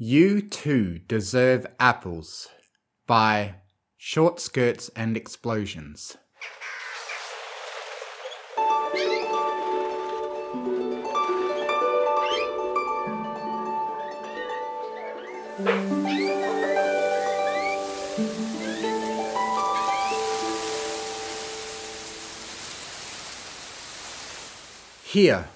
You Too Deserve Apples by Short Skirts and Explosions. Here,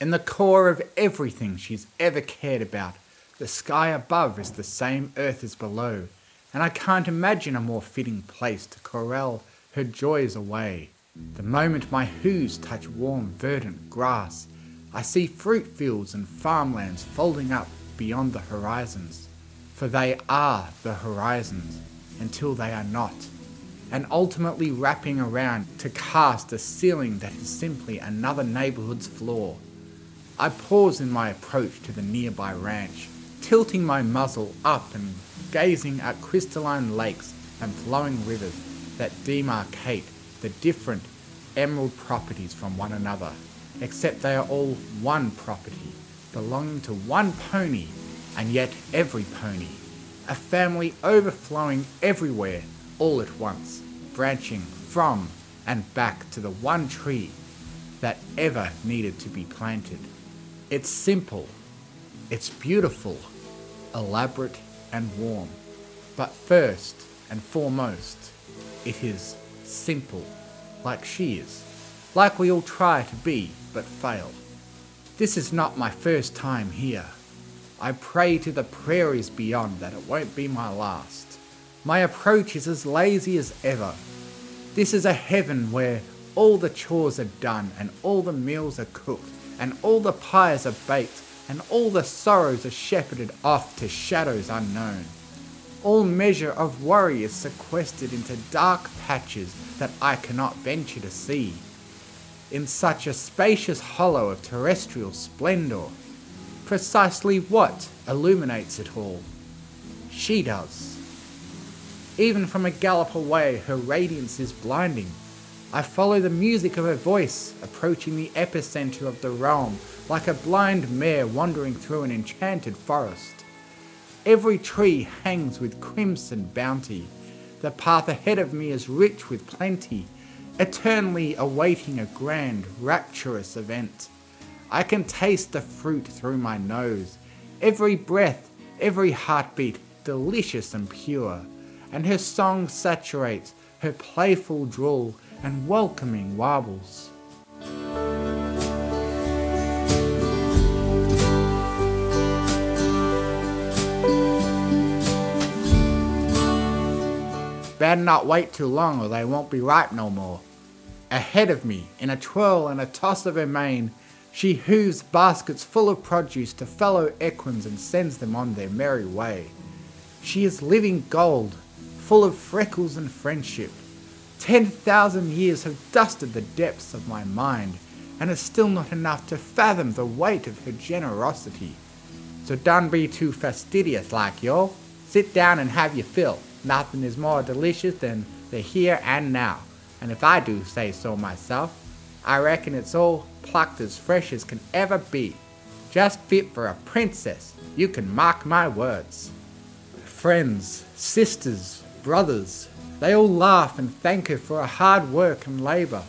in the core of everything she's ever cared about, the sky above is the same earth as below, and I can't imagine a more fitting place to corral her joys away. The moment my hooves touch warm, verdant grass, I see fruit fields and farmlands folding up beyond the horizons. For they are the horizons until they are not, and ultimately wrapping around to cast a ceiling that is simply another neighborhood's floor. I pause in my approach to the nearby ranch tilting my muzzle up and gazing at crystalline lakes and flowing rivers that demarcate the different emerald properties from one another, except they are all one property, belonging to one pony, and yet every pony, a family overflowing everywhere all at once, branching from and back to the one tree that ever needed to be planted. It's simple, it's beautiful, elaborate, and warm. But first and foremost, it is simple, like she is, like we all try to be but fail. This is not my first time here. I pray to the prairies beyond that it won't be my last. My approach is as lazy as ever. This is a heaven where all the chores are done and all the meals are cooked and all the pies are baked and all the sorrows are shepherded off to shadows unknown. All measure of worry is sequestered into dark patches that I cannot venture to see. In such a spacious hollow of terrestrial splendour, precisely what illuminates it all? She does. Even from a gallop away, her radiance is blinding. I follow the music of her voice, approaching the epicenter of the realm like a blind mare wandering through an enchanted forest. Every tree hangs with crimson bounty. The path ahead of me is rich with plenty, eternally awaiting a grand, rapturous event. I can taste the fruit through my nose, every breath, every heartbeat, delicious and pure, and her song saturates her playful drawl and welcoming warbles. Better not wait too long or they won't be ripe no more. Ahead of me, in a twirl and a toss of her mane, she hooves baskets full of produce to fellow equines and sends them on their merry way. She is living gold, full of freckles and friendship. Ten thousand years have dusted the depths of my mind, and is still not enough to fathom the weight of her generosity. So don't be too fastidious like yo. Sit down and have your fill. Nothing is more delicious than the here and now. And if I do say so myself, I reckon it's all plucked as fresh as can ever be. Just fit for a princess. You can mark my words. Friends, sisters, brothers, they all laugh and thank her for her hard work and labour.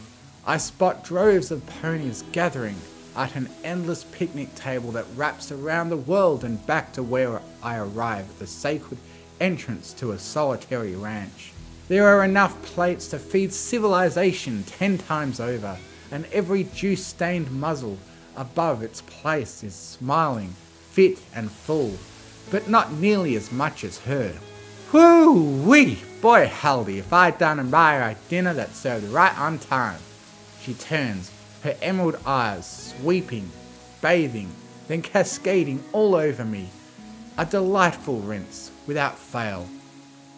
I spot droves of ponies gathering at an endless picnic table that wraps around the world and back to where I arrive at the sacred entrance to a solitary ranch. There are enough plates to feed civilization ten times over, and every juice stained muzzle above its place is smiling, fit and full, but not nearly as much as her. Whoo wee! Boy howdy if I'd done and buy her a dinner that served right on time. She turns, her emerald eyes sweeping, bathing, then cascading all over me. A delightful rinse, without fail.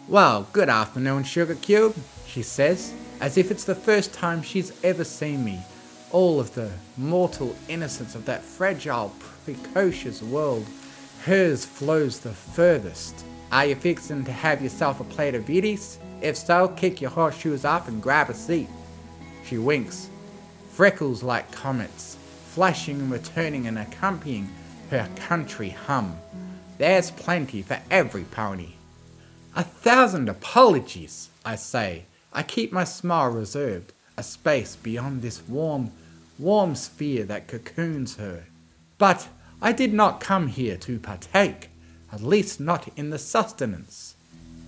Well, good afternoon, Sugar Cube, she says, as if it's the first time she's ever seen me. All of the mortal innocence of that fragile, precocious world, hers flows the furthest. Are you fixing to have yourself a plate of Wheaties? If so, kick your horseshoes off and grab a seat. She winks, freckles like comets, flashing and returning and accompanying her country hum. There's plenty for every pony. A thousand apologies, I say. I keep my smile reserved, a space beyond this warm, warm sphere that cocoons her. But I did not come here to partake, at least not in the sustenance.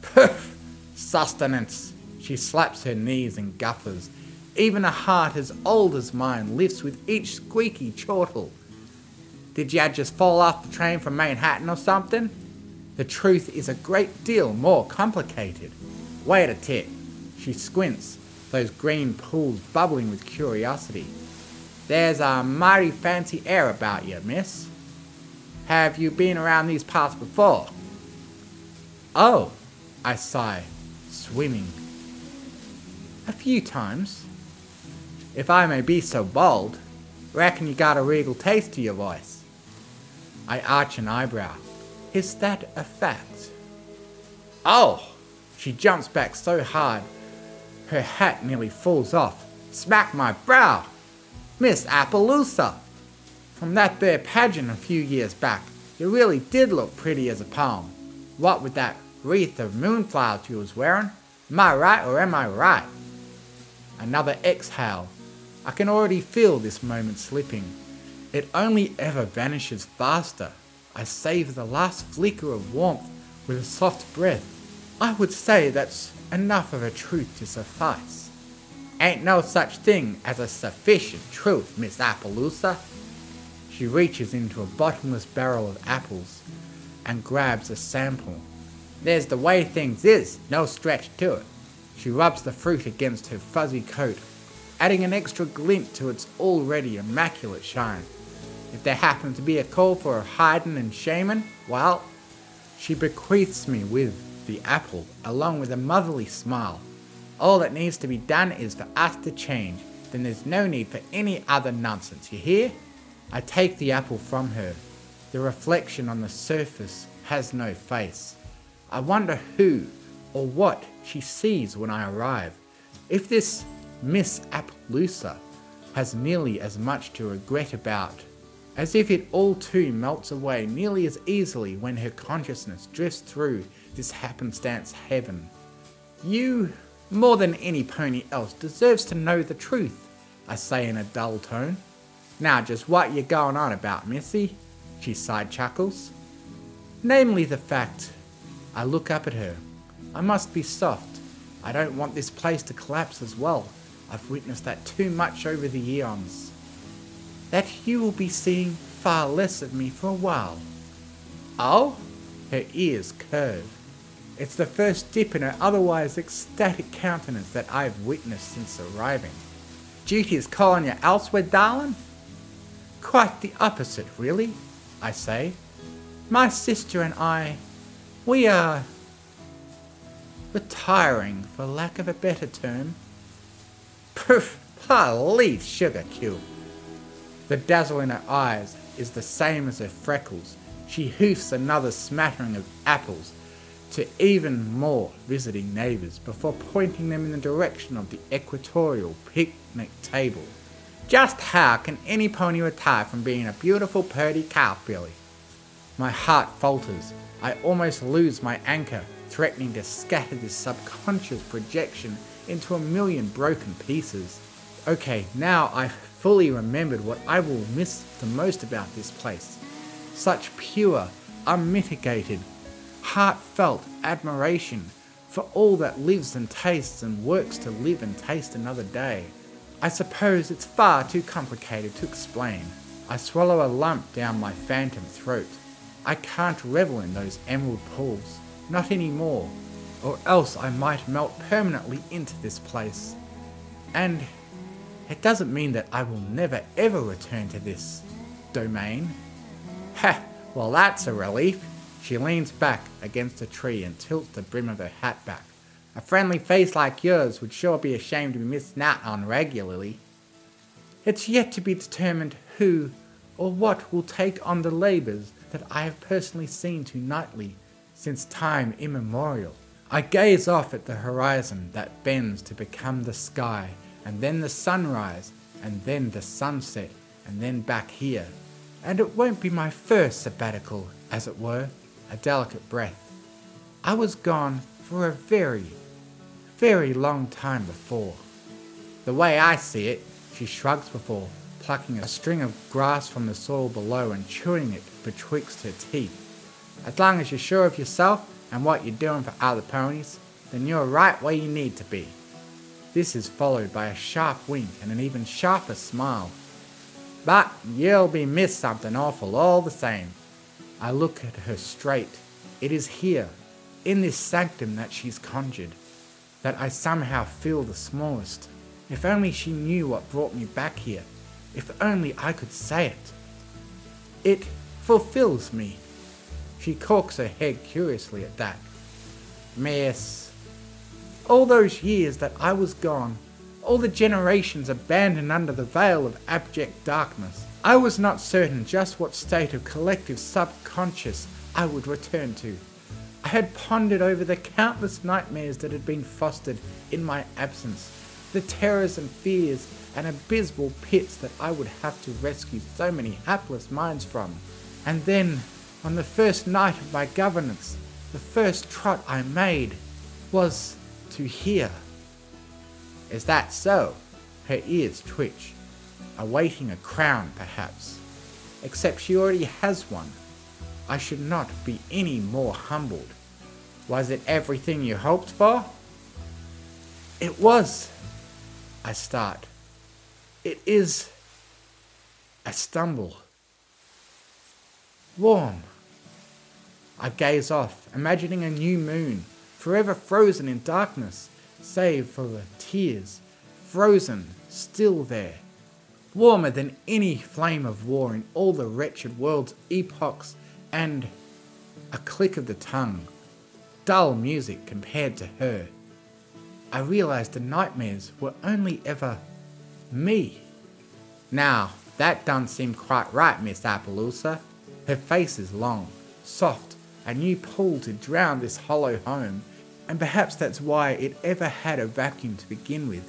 Poof! Sustenance! She slaps her knees and guffers. Even a heart as old as mine lifts with each squeaky chortle. Did ya just fall off the train from Manehattan or something? The truth is a great deal more complicated. Wait a tit. She squints, those green pools bubbling with curiosity. There's a mighty fancy air about you, miss. Have you been around these parts before? Oh, I sigh, swimming. A few times. If I may be so bold, reckon you got a regal taste to your voice. I arch an eyebrow. Is that a fact? Oh! She jumps back so hard, her hat nearly falls off. Smack my brow! Miss Appaloosa! From that there pageant a few years back, you really did look pretty as a palm. What with that wreath of moonflowers you was wearing? Am I right or am I right? Another exhale. I can already feel this moment slipping. It only ever vanishes faster. I save the last flicker of warmth with a soft breath. I would say that's enough of a truth to suffice. Ain't no such thing as a sufficient truth, Miss Appaloosa. She reaches into a bottomless barrel of apples and grabs a sample. There's the way things is, no stretch to it. She rubs the fruit against her fuzzy coat, adding an extra glint to its already immaculate shine. If there happens to be a call for a hiding and shaming, well, she bequeaths me with the apple along with a motherly smile. All that needs to be done is for us to change, then there's no need for any other nonsense, you hear? I take the apple from her. The reflection on the surface has no face. I wonder who or what she sees when I arrive. If this Miss Appaloosa has nearly as much to regret about, as if it all too melts away nearly as easily when her consciousness drifts through this happenstance heaven. You, more than any pony else, deserves to know the truth, I say in a dull tone. Now just what you going on about, Missy? She side chuckles. Namely the fact. I look up at her. I must be soft. I don't want this place to collapse as well. I've witnessed that too much over the eons. That you will be seeing far less of me for a while. Oh? Her ears curve. It's the first dip in her otherwise ecstatic countenance that I have witnessed since arriving. Duty is calling you elsewhere, darling? Quite the opposite, really, I say. My sister and I, we are retiring, for lack of a better term. Poof, please, sugar cube. The dazzle in her eyes is the same as her freckles. She hoofs another smattering of apples to even more visiting neighbours before pointing them in the direction of the equatorial picnic table. Just how can any pony retire from being a beautiful purdy cow filly? My heart falters. I almost lose my anchor, threatening to scatter this subconscious projection into a million broken pieces. Okay, now I've fully remembered what I will miss the most about this place. Such pure, unmitigated, heartfelt admiration for all that lives and tastes and works to live and taste another day. I suppose it's far too complicated to explain. I swallow a lump down my phantom throat. I can't revel in those emerald pools, not anymore, or else I might melt permanently into this place. And it doesn't mean that I will never ever return to this domain. Ha! Well, that's a relief. She leans back against a tree and tilts the brim of her hat back. A friendly face like yours would sure be ashamed to be missed out on regularly. It's yet to be determined who or what will take on the labours that I have personally seen to nightly since time immemorial. I gaze off at the horizon that bends to become the sky, and then the sunrise, and then the sunset, and then back here. And it won't be my first sabbatical, as it were. a delicate breath. I was gone for a very, very long time before. The way I see it, she shrugs before plucking a string of grass from the soil below and chewing it betwixt her teeth. As long as you're sure of yourself and what you're doing for other ponies, then you're right where you need to be. This is followed by a sharp wink and an even sharper smile. But you'll be missed something awful all the same. I look at her straight. It is here, in this sanctum that she's conjured, that I somehow feel the smallest. If only she knew what brought me back here. If only I could say it. It fulfills me. She cocks her head curiously at that. Miss, all those years that I was gone, all the generations abandoned under the veil of abject darkness, I was not certain just what state of collective subconscious I would return to. I had pondered over the countless nightmares that had been fostered in my absence, the terrors and fears and abysmal pits that I would have to rescue so many hapless minds from. And then, on the first night of my governance, the first trot I made was to hear. Is that so? Her ears twitch, awaiting a crown, perhaps. Except she already has one. I should not be any more humbled. Was it everything you hoped for? It was. I start. It is. I stumble. Warm. I gaze off, imagining a new moon, forever frozen in darkness, save for the tears, frozen, still there, warmer than any flame of war in all the wretched world's epochs, and a click of the tongue, dull music compared to her. I realized the nightmares were only ever me. Now, that don't seem quite right, Miss Appaloosa. Her face is long, soft, a new pool to drown this hollow home, and perhaps that's why it ever had a vacuum to begin with.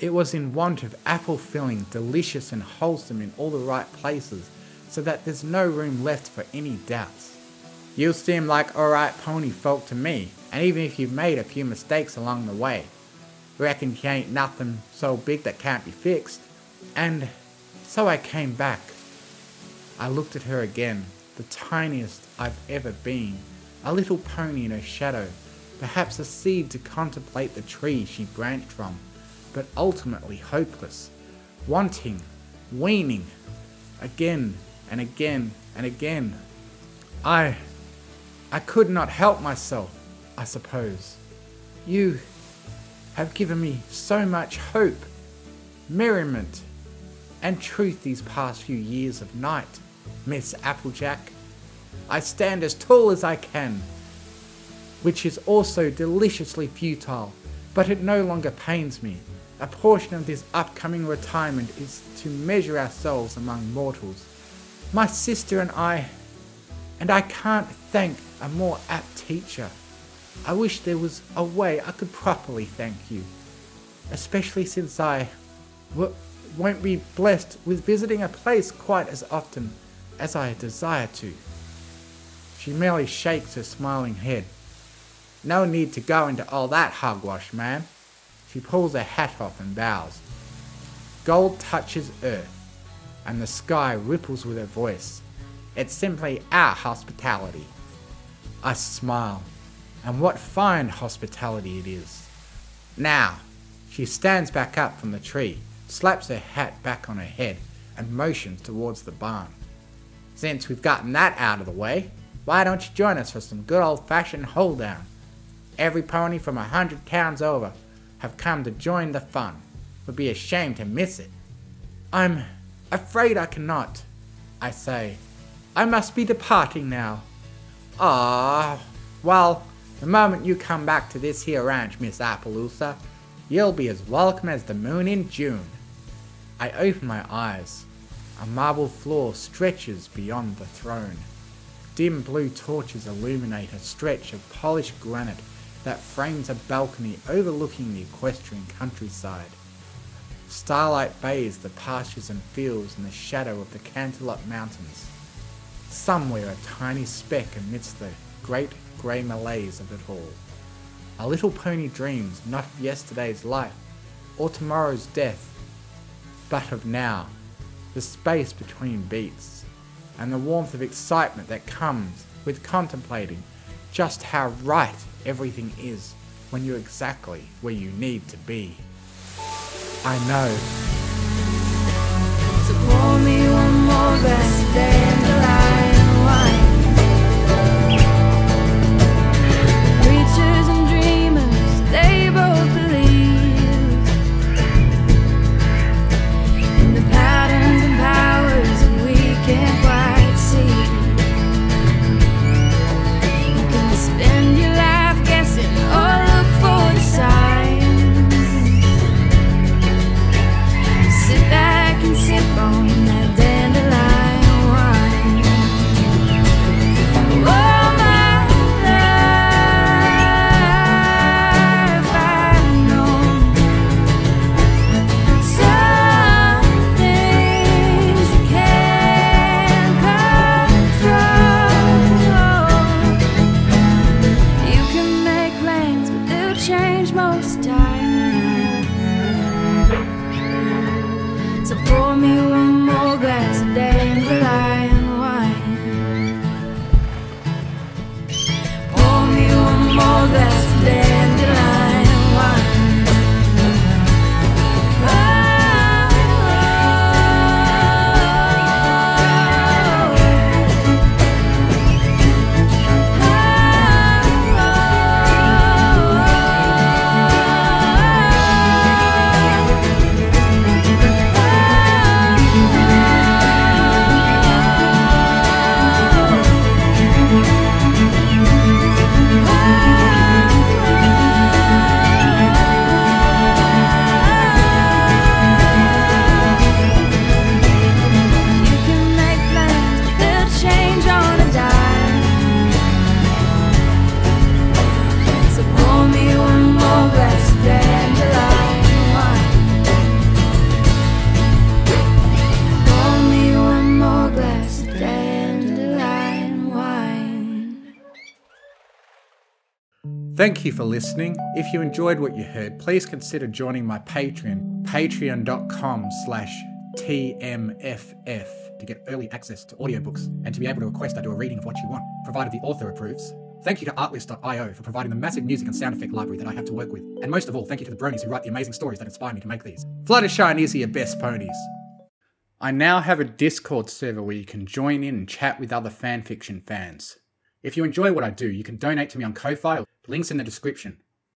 It was in want of apple filling, delicious and wholesome in all the right places, so that there's no room left for any doubts. You seem like alright pony folk to me, and even if you've made a few mistakes along the way, reckon you ain't nothing so big that can't be fixed. And so I came back. I looked at her again, the tiniest I've ever been, a little pony in her shadow, perhaps a seed to contemplate the tree she branched from, but ultimately hopeless, wanting, weaning, again and again and again. I. I could not help myself, I suppose. You have given me so much hope, merriment, and truth these past few years of night, Miss Applejack. I stand as tall as I can, which is also deliciously futile, but it no longer pains me. A portion of this upcoming retirement is to measure ourselves among mortals. My sister and I, and I can't thank a more apt teacher. I wish there was a way I could properly thank you, especially since I w- won't be blessed with visiting a place quite as often as I desire to. She merely shakes her smiling head. No need to go into all that hogwash, ma'am. She pulls her hat off and bows. Gold touches earth, and the sky ripples with her voice. It's simply our hospitality. I smile, and what fine hospitality it is. Now, she stands back up from the tree, slaps her hat back on her head, and motions towards the barn. Since we've gotten that out of the way, why don't you join us for some good old fashioned hold down? Every pony from a hundred towns over have come to join the fun. Would be ashamed to miss it. I'm afraid I cannot, I say. I must be departing now. Ah, well, the moment you come back to this here ranch, Miss Appaloosa, you'll be as welcome as the moon in June. I open my eyes. A marble floor stretches beyond the throne. Dim blue torches illuminate a stretch of polished granite that frames a balcony overlooking the equestrian countryside. Starlight bathes the pastures and fields in the shadow of the Canterlot Mountains. Somewhere a tiny speck amidst the great grey malaise of it all. A little pony dreams not of yesterday's life or tomorrow's death, but of now, the space between beats, and the warmth of excitement that comes with contemplating just how right everything is when you're exactly where you need to be. I know. So Pour me Thank you for listening. If you enjoyed what you heard, please consider joining my Patreon, patreon.com slash TMFF, to get early access to audiobooks and to be able to request I do a reading of what you want, provided the author approves. Thank you to Artlist.io for providing the massive music and sound effect library that I have to work with. And most of all, thank you to the bronies who write the amazing stories that inspire me to make these. Fluttershy and Izzy are best ponies. I now have a Discord server where you can join in and chat with other fanfiction fans. If you enjoy what I do, you can donate to me on Ko-Fi, links in the description.